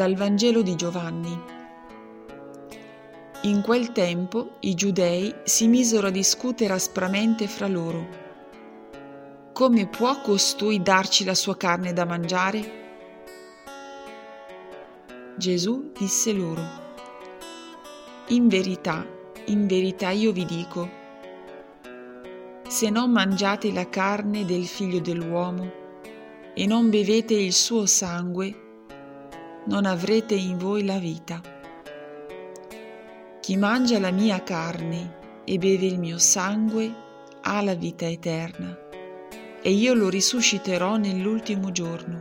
Dal Vangelo di Giovanni. In quel tempo i giudei si misero a discutere aspramente fra loro. Come può costui darci la sua carne da mangiare? Gesù disse loro, In verità, in verità io vi dico, se non mangiate la carne del figlio dell'uomo e non bevete il suo sangue, non avrete in voi la vita. Chi mangia la mia carne e beve il mio sangue ha la vita eterna, e io lo risusciterò nell'ultimo giorno.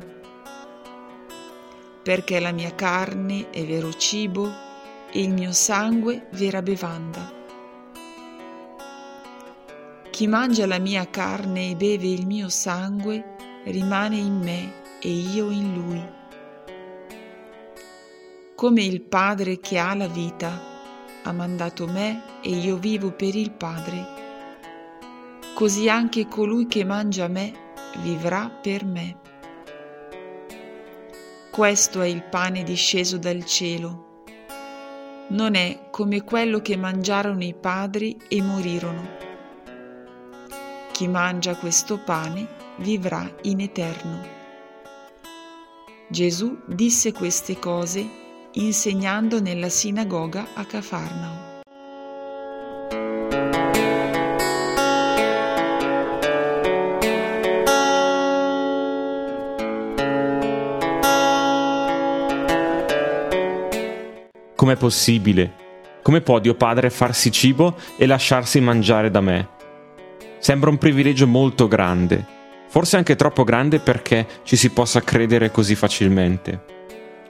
Perché la mia carne è vero cibo e il mio sangue vera bevanda. Chi mangia la mia carne e beve il mio sangue rimane in me e io in lui come il Padre che ha la vita ha mandato me e io vivo per il Padre, così anche colui che mangia me vivrà per me. Questo è il pane disceso dal cielo. Non è come quello che mangiarono i padri e morirono. Chi mangia questo pane vivrà in eterno. Gesù disse queste cose insegnando nella sinagoga a Cafarnao. Com'è possibile? Come può Dio Padre farsi cibo e lasciarsi mangiare da me? Sembra un privilegio molto grande, forse anche troppo grande perché ci si possa credere così facilmente.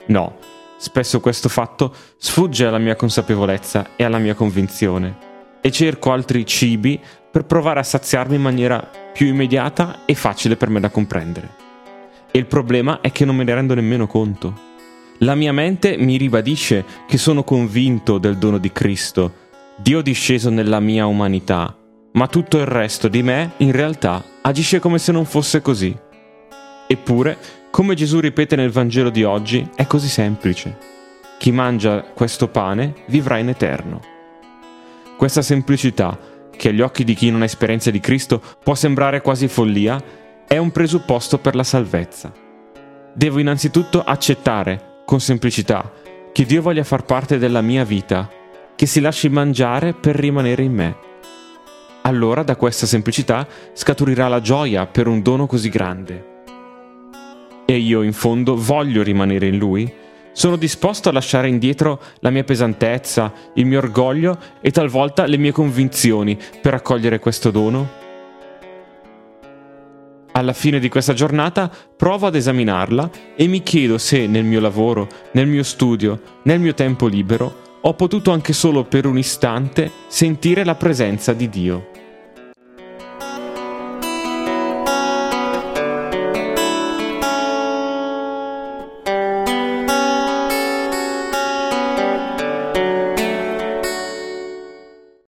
No, Spesso questo fatto sfugge alla mia consapevolezza e alla mia convinzione e cerco altri cibi per provare a saziarmi in maniera più immediata e facile per me da comprendere. E il problema è che non me ne rendo nemmeno conto. La mia mente mi ribadisce che sono convinto del dono di Cristo, Dio disceso nella mia umanità, ma tutto il resto di me in realtà agisce come se non fosse così. Eppure come Gesù ripete nel Vangelo di oggi, è così semplice. Chi mangia questo pane vivrà in eterno. Questa semplicità, che agli occhi di chi non ha esperienza di Cristo può sembrare quasi follia, è un presupposto per la salvezza. Devo innanzitutto accettare, con semplicità, che Dio voglia far parte della mia vita, che si lasci mangiare per rimanere in me. Allora da questa semplicità scaturirà la gioia per un dono così grande e io in fondo voglio rimanere in Lui? Sono disposto a lasciare indietro la mia pesantezza, il mio orgoglio e talvolta le mie convinzioni per accogliere questo dono? Alla fine di questa giornata provo ad esaminarla e mi chiedo se nel mio lavoro, nel mio studio, nel mio tempo libero, ho potuto anche solo per un istante sentire la presenza di Dio.